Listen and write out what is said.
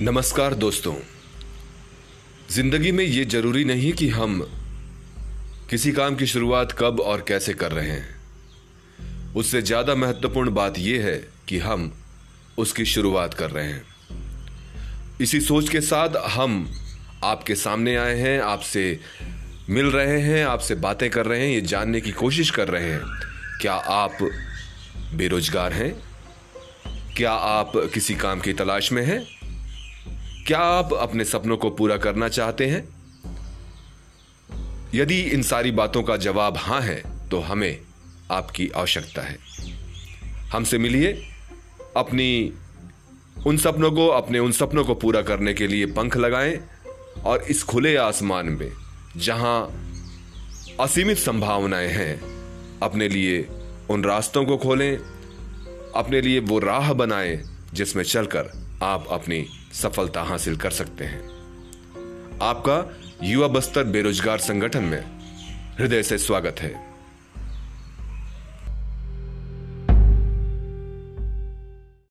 नमस्कार दोस्तों। ज़िंदगी में ये ज़रूरी नहीं कि हम किसी काम की शुरुआत कब और कैसे कर रहे हैं। उससे ज़्यादा महत्वपूर्ण बात यह है कि हम उसकी शुरुआत कर रहे हैं। इसी सोच के साथ हम आपके सामने आए हैं, आपसे मिल रहे हैं, आपसे बातें कर रहे हैं, ये जानने की कोशिश कर रहे हैं। क्या आप बेरोजगार हैं? क्या आप किसी काम की तलाश में हैं? क्या आप अपने सपनों को पूरा करना चाहते हैं? यदि इन सारी बातों का जवाब हाँ है तो हमें आपकी आवश्यकता है। हमसे मिलिए अपनी उन सपनों को, अपने उन सपनों को पूरा करने के लिए पंख लगाएँ और इस खुले आसमान में, जहाँ असीमित संभावनाएँ हैं, अपने लिए उन रास्तों को खोलें, अपने लिए वो राह बनाएँ जिसमें चलकर आप अपनी सफलता हासिल कर सकते हैं। आपका युवा बस्तर बेरोजगार संगठन में हृदय से स्वागत है।